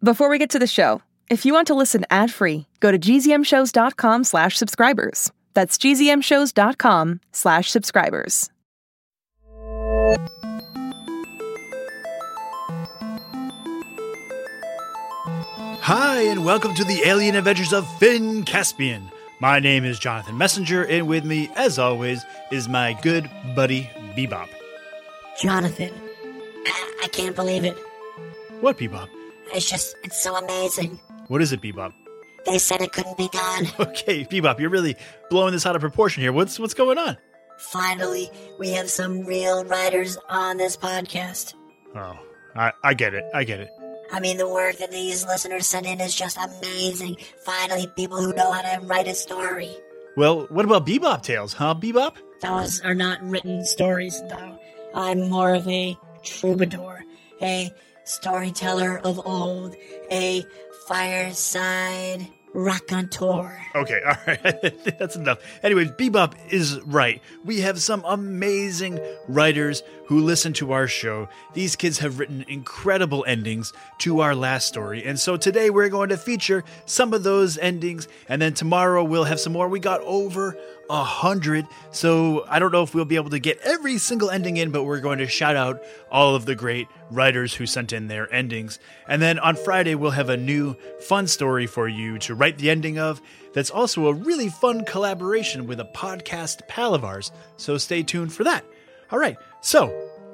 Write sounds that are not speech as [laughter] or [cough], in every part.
Before we get to the show, if you want to listen ad-free, go to gzmshows.com slash subscribers. That's gzmshows.com slash subscribers. Hi, and welcome to the Alien Adventures of Finn Caspian. My name is Jonathan Messenger, and with me, as always, is my good buddy Bebop. Jonathan, I, I can't believe it. What, Bebop? It's just, it's so amazing. What is it, Bebop? They said it couldn't be done. [laughs] Okay, Bebop, you're really blowing this out of proportion here. What's what's going on? Finally, we have some real writers on this podcast. Oh, I, I get it. I get it. I mean, the work that these listeners send in is just amazing. Finally, people who know how to write a story. Well, what about Bebop Tales, huh, Bebop? Those are not written stories, though. I'm more of a troubadour, a storyteller of old, a fireside raconteur. Okay, [laughs] all right. That's enough. Anyways, Bebop is right. We have some amazing writers who listen to our show. These kids have written incredible endings to our last story. And so today we're going to feature some of those endings. And then tomorrow we'll have some more. We got over a hundred. So I don't know if we'll be able to get every single ending in, but we're going to shout out all of the great writers who sent in their endings. And then on Friday, we'll have a new fun story for you to write the ending of. That's also a really fun collaboration with a podcast pal of ours. So stay tuned for that. All right. So,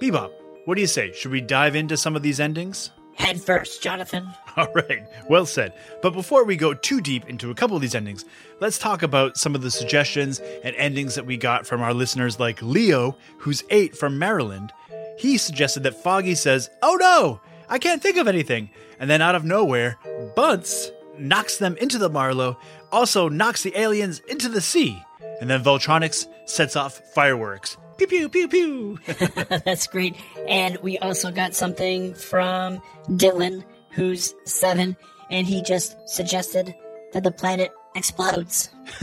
Bebop, what do you say? Should we dive into some of these endings? Head first, Jonathan. [laughs] All right, well said. But before we go too deep into a couple of these endings, let's talk about some of the suggestions and endings that we got from our listeners like Leo, who's eight from Maryland. He suggested that Foggy says, Oh no, I can't think of anything. And then out of nowhere, Bunce knocks them into the Marlow, also knocks the aliens into the sea. And then Voltronics sets off fireworks. Pew pew pew pew. [laughs] That's great. And we also got something from Dylan, who's seven, and he just suggested that the planet explodes. [laughs]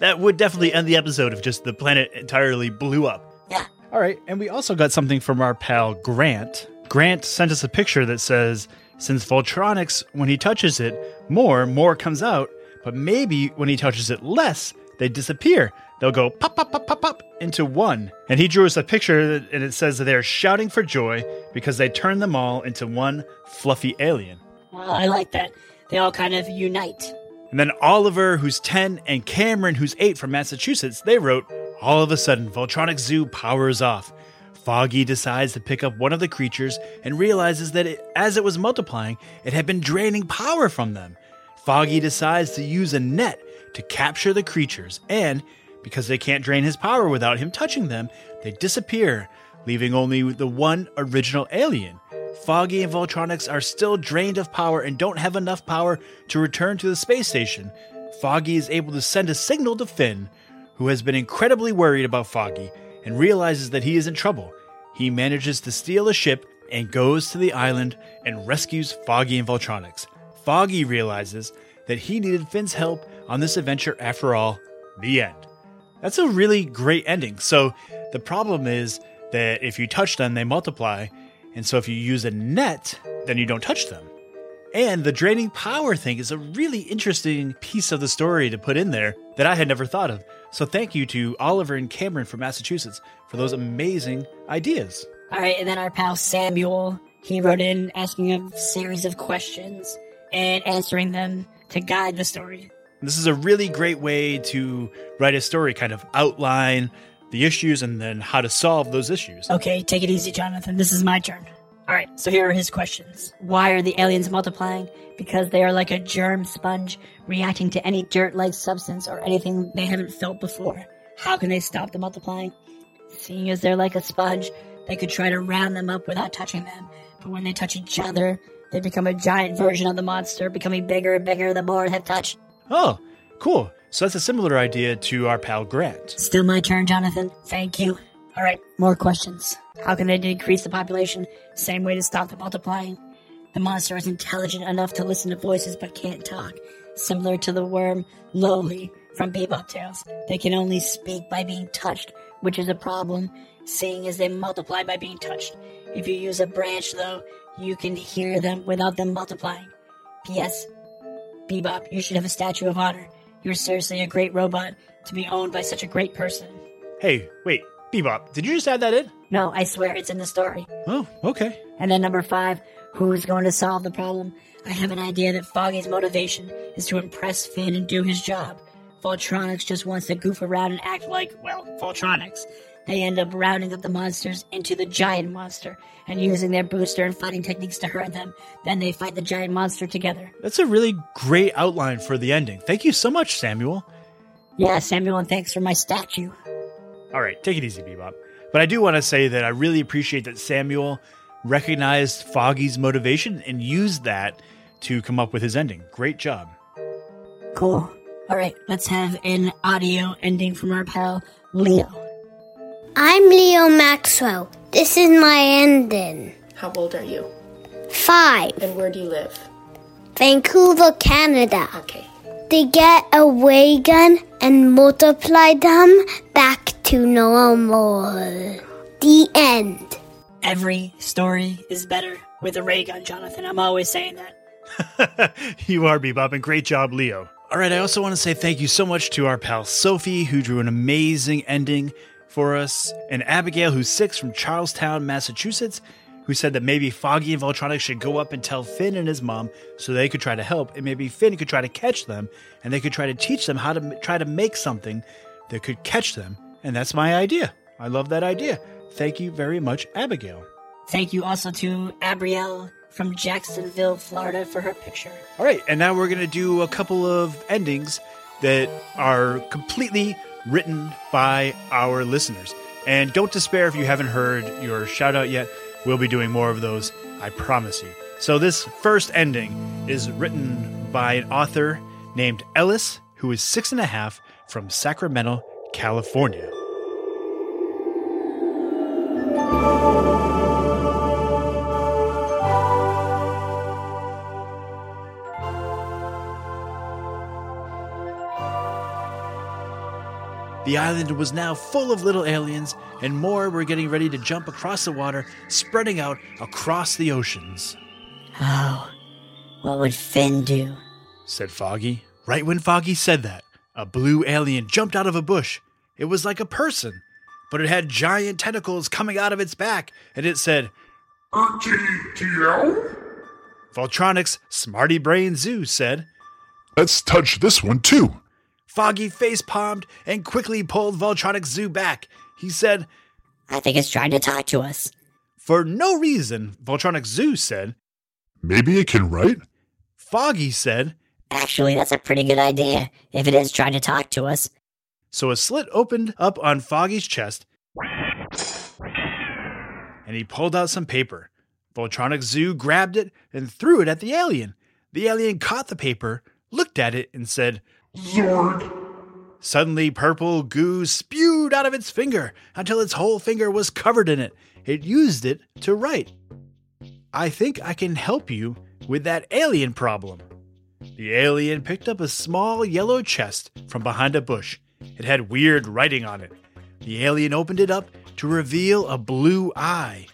that would definitely end the episode if just the planet entirely blew up. Yeah. All right, and we also got something from our pal Grant. Grant sent us a picture that says, since Voltronics, when he touches it, more, more comes out, but maybe when he touches it less, they disappear. They'll go pop, pop, pop, pop, pop into one. And he drew us a picture, and it says that they're shouting for joy because they turned them all into one fluffy alien. Well, I like that. They all kind of unite. And then Oliver, who's 10, and Cameron, who's 8 from Massachusetts, they wrote, All of a sudden, Voltronic Zoo powers off. Foggy decides to pick up one of the creatures and realizes that it, as it was multiplying, it had been draining power from them. Foggy decides to use a net to capture the creatures, and because they can't drain his power without him touching them, they disappear, leaving only the one original alien. Foggy and Voltronics are still drained of power and don't have enough power to return to the space station. Foggy is able to send a signal to Finn, who has been incredibly worried about Foggy and realizes that he is in trouble. He manages to steal a ship and goes to the island and rescues Foggy and Voltronics. Foggy realizes that he needed Finn's help on this adventure after all. The end. That's a really great ending. So the problem is that if you touch them, they multiply. And so if you use a net, then you don't touch them. And the draining power thing is a really interesting piece of the story to put in there that I had never thought of. So thank you to Oliver and Cameron from Massachusetts for those amazing ideas. All right, and then our pal Samuel, he wrote in asking a series of questions and answering them to guide the story. This is a really great way to write a story, kind of outline the issues and then how to solve those issues. Okay, take it easy, Jonathan. This is my turn. All right, so here are his questions. Why are the aliens multiplying? Because they are like a germ sponge reacting to any dirt like substance or anything they haven't felt before. How can they stop the multiplying? Seeing as they're like a sponge, they could try to round them up without touching them. But when they touch each other, they become a giant version of the monster, becoming bigger and bigger the more they touch. Oh, cool. So that's a similar idea to our pal Grant. Still my turn, Jonathan. Thank you. All right, more questions. How can they decrease the population? Same way to stop the multiplying. The monster is intelligent enough to listen to voices but can't talk. Similar to the worm Lowly from Bebop Tales. They can only speak by being touched, which is a problem, seeing as they multiply by being touched. If you use a branch, though, you can hear them without them multiplying. P.S. Bebop, you should have a statue of honor. You're seriously a great robot to be owned by such a great person. Hey, wait, Bebop, did you just add that in? No, I swear it's in the story. Oh, okay. And then number five, who's going to solve the problem? I have an idea that Foggy's motivation is to impress Finn and do his job. Voltronics just wants to goof around and act like, well, Voltronics. They end up rounding up the monsters into the giant monster and using their booster and fighting techniques to hurt them. Then they fight the giant monster together. That's a really great outline for the ending. Thank you so much, Samuel. Yeah, Samuel, and thanks for my statue. All right, take it easy, Bebop. But I do want to say that I really appreciate that Samuel recognized Foggy's motivation and used that to come up with his ending. Great job. Cool. All right, let's have an audio ending from our pal Leo. I'm Leo Maxwell. This is my ending. How old are you? Five. And where do you live? Vancouver, Canada. Okay. They get a ray gun and multiply them back to normal. The end. Every story is better with a ray gun, Jonathan. I'm always saying that. [laughs] you are Bebop, and great job, Leo. All right, I also want to say thank you so much to our pal Sophie, who drew an amazing ending for us, and Abigail, who's six from Charlestown, Massachusetts, who said that maybe Foggy and Voltronic should go up and tell Finn and his mom so they could try to help, and maybe Finn could try to catch them, and they could try to teach them how to m- try to make something that could catch them. And that's my idea. I love that idea. Thank you very much, Abigail. Thank you also to Abrielle from Jacksonville, Florida, for her picture. All right, and now we're going to do a couple of endings that are completely written by our listeners. And don't despair if you haven't heard your shout out yet. We'll be doing more of those, I promise you. So, this first ending is written by an author named Ellis, who is six and a half from Sacramento, California. The island was now full of little aliens, and more were getting ready to jump across the water, spreading out across the oceans, Oh, what would Finn do? said Foggy. Right when Foggy said that, a blue alien jumped out of a bush. It was like a person, but it had giant tentacles coming out of its back, and it said, RTTL? Voltronics Smarty Brain Zoo said. Let's touch this one too. Foggy face palmed and quickly pulled Voltronics Zoo back. He said, I think it's trying to talk to us. For no reason, Voltronics Zoo said. Maybe it can write? Foggy said, Actually, that's a pretty good idea, if it is trying to talk to us. So a slit opened up on Foggy's chest, and he pulled out some paper. Voltronic Zoo grabbed it and threw it at the alien. The alien caught the paper, looked at it, and said, Zord. Suddenly, purple goo spewed out of its finger until its whole finger was covered in it. It used it to write. I think I can help you with that alien problem. The alien picked up a small yellow chest from behind a bush. It had weird writing on it. The alien opened it up to reveal a blue eye.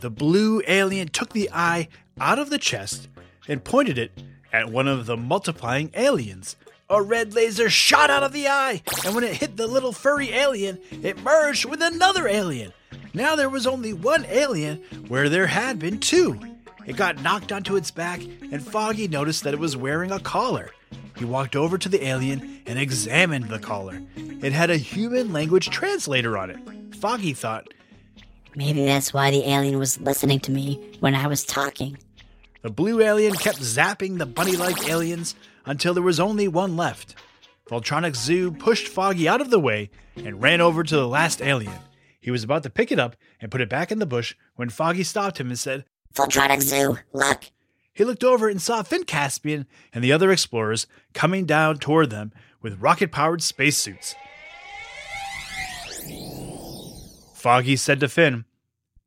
The blue alien took the eye out of the chest and pointed it at one of the multiplying aliens. A red laser shot out of the eye, and when it hit the little furry alien, it merged with another alien. Now there was only one alien where there had been two. It got knocked onto its back, and Foggy noticed that it was wearing a collar. He walked over to the alien and examined the collar. It had a human language translator on it. Foggy thought, Maybe that's why the alien was listening to me when I was talking. The blue alien kept zapping the bunny like aliens until there was only one left. Voltronic Zoo pushed Foggy out of the way and ran over to the last alien. He was about to pick it up and put it back in the bush when Foggy stopped him and said, Voltronic Zoo, look. He looked over and saw Finn Caspian and the other explorers coming down toward them with rocket powered spacesuits. Foggy said to Finn,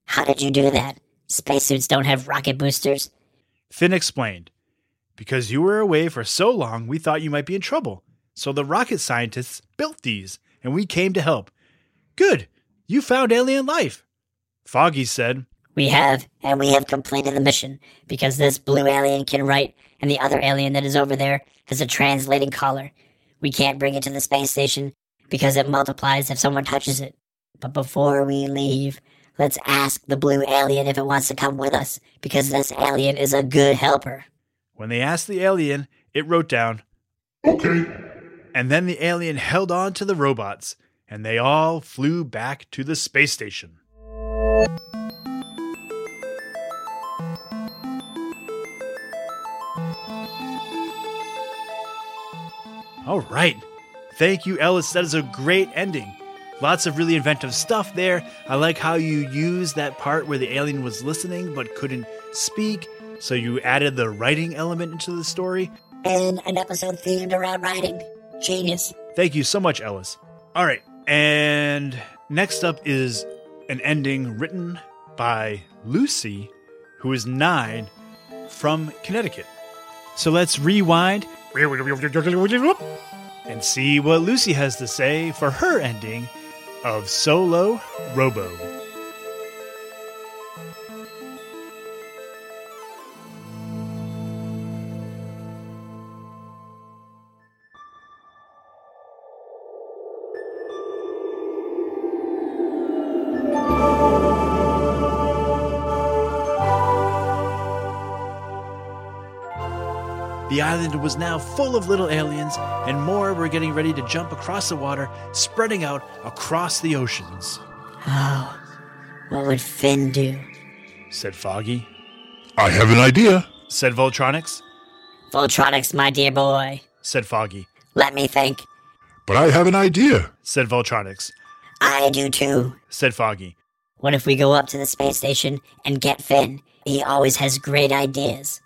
How did you do that? Spacesuits don't have rocket boosters. Finn explained, Because you were away for so long, we thought you might be in trouble. So the rocket scientists built these, and we came to help. Good, you found alien life. Foggy said, We have, and we have completed the mission because this blue alien can write, and the other alien that is over there has a translating collar. We can't bring it to the space station because it multiplies if someone touches it. But before we leave, let's ask the blue alien if it wants to come with us because this alien is a good helper. When they asked the alien, it wrote down, Okay. and then the alien held on to the robots, and they all flew back to the space station. All right. Thank you, Ellis. That is a great ending. Lots of really inventive stuff there. I like how you used that part where the alien was listening but couldn't speak, so you added the writing element into the story. And an episode themed around writing. Genius. Thank you so much, Ellis. All right, and next up is an ending written by Lucy, who is nine from Connecticut. So let's rewind and see what Lucy has to say for her ending of Solo Robo. Island was now full of little aliens, and more were getting ready to jump across the water, spreading out across the oceans, Oh, what would Finn do? said Foggy. I have an idea. Said Voltronics. Voltronics, my dear boy. Said Foggy. Let me think. But I have an idea. Said Voltronics. I do too. Said Foggy. What if we go up to the space station and get Finn? He always has great ideas.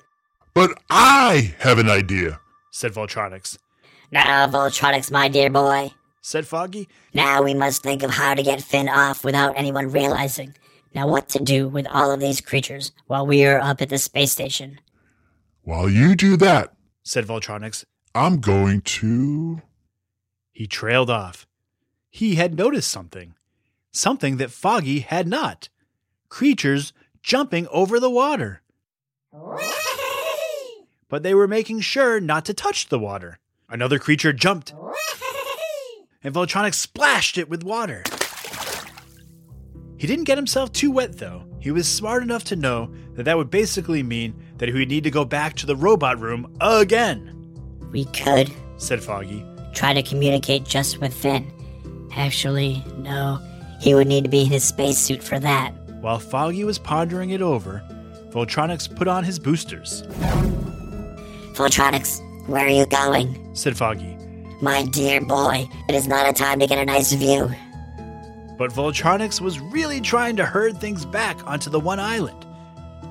But I have an idea. Said Voltronics. Now, Voltronics, my dear boy. Said Foggy. Now we must think of how to get Finn off without anyone realizing. Now, what to do with all of these creatures while we are up at the space station? While you do that, Said Voltronics. I'm going to. He trailed off. He had noticed something. Something that Foggy had not. Creatures jumping over the water. But they were making sure not to touch the water. Another creature jumped, [laughs] and Voltronic splashed it with water. He didn't get himself too wet, though. He was smart enough to know that that would basically mean that he would need to go back to the robot room again, We could said Foggy. try to communicate just with Finn. Actually, no. He would need to be in his spacesuit for that. While Foggy was pondering it over, Voltronics put on his boosters, Voltronics, where are you going? said Foggy. My dear boy, it is not a time to get a nice view. But Voltronics was really trying to herd things back onto the one island.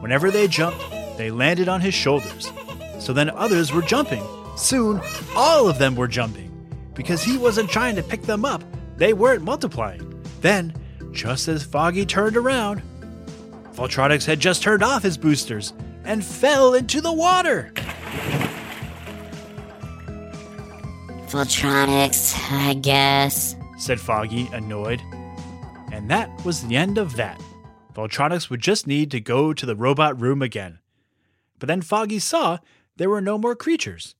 Whenever they jumped, they landed on his shoulders. So then others were jumping. Soon, all of them were jumping. Because he wasn't trying to pick them up, they weren't multiplying. Then, just as Foggy turned around, Voltronics had just turned off his boosters and fell into the water. Voltronics, I guess. said Foggy, annoyed. And that was the end of that. Voltronics would just need to go to the robot room again. But then Foggy saw there were no more creatures,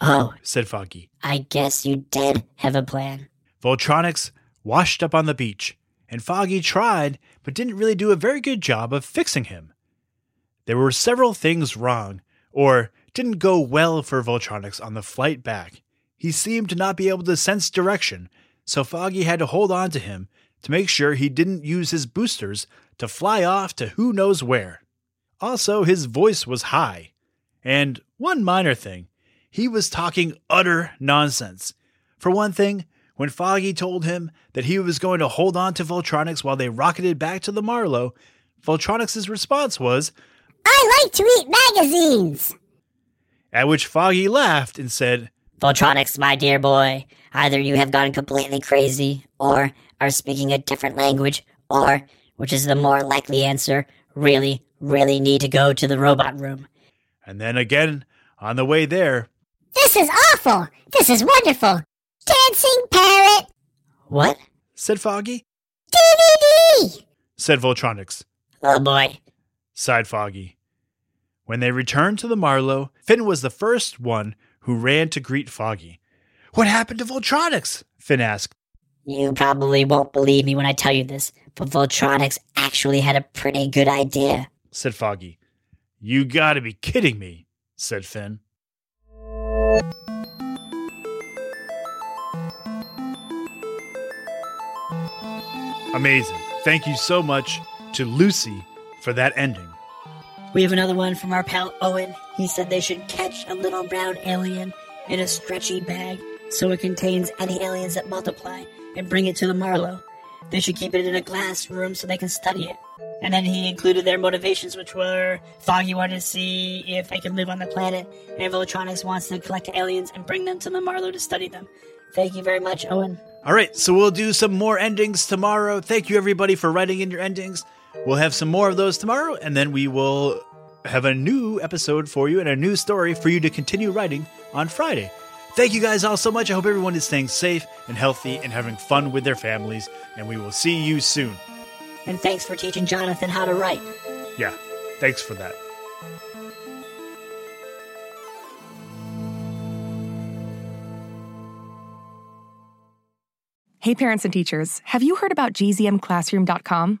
Oh, said Foggy. I guess you did have a plan. Voltronics washed up on the beach, and Foggy tried, but didn't really do a very good job of fixing him. There were several things wrong, or didn't go well for Voltronics on the flight back. He seemed to not be able to sense direction, so Foggy had to hold on to him to make sure he didn't use his boosters to fly off to who knows where. Also, his voice was high. And one minor thing, he was talking utter nonsense. For one thing, when Foggy told him that he was going to hold on to Voltronics while they rocketed back to the Marlow, Voltronics' response was, I like to eat magazines! at which Foggy laughed and said, Voltronics, my dear boy, either you have gone completely crazy, or are speaking a different language, or, which is the more likely answer, really, really need to go to the robot room. and then again, on the way there, This is awful. This is wonderful. Dancing parrot. What? said Foggy, DVD. said Voltronics, Oh boy. sighed Foggy. When they returned to the Marlow, Finn was the first one who ran to greet Foggy. What happened to Voltronics? Finn asked. You probably won't believe me when I tell you this, but Voltronics actually had a pretty good idea. said Foggy. You gotta be kidding me, said Finn. Amazing. Thank you so much to Lucy for that ending. We have another one from our pal Owen. He said they should catch a little brown alien in a stretchy bag so it contains any aliens that multiply and bring it to the Marlow. They should keep it in a glass room so they can study it. And then he included their motivations, which were Foggy wanted to see if they could live on the planet, and Voltronics wants to collect aliens and bring them to the Marlow to study them. Thank you very much, Owen. All right, so we'll do some more endings tomorrow. Thank you, everybody, for writing in your endings. We'll have some more of those tomorrow, and then we will have a new episode for you and a new story for you to continue writing on Friday. Thank you guys all so much. I hope everyone is staying safe and healthy and having fun with their families, and we will see you soon. And thanks for teaching Jonathan how to write. Yeah, thanks for that. Hey, parents and teachers, have you heard about gzmclassroom.com?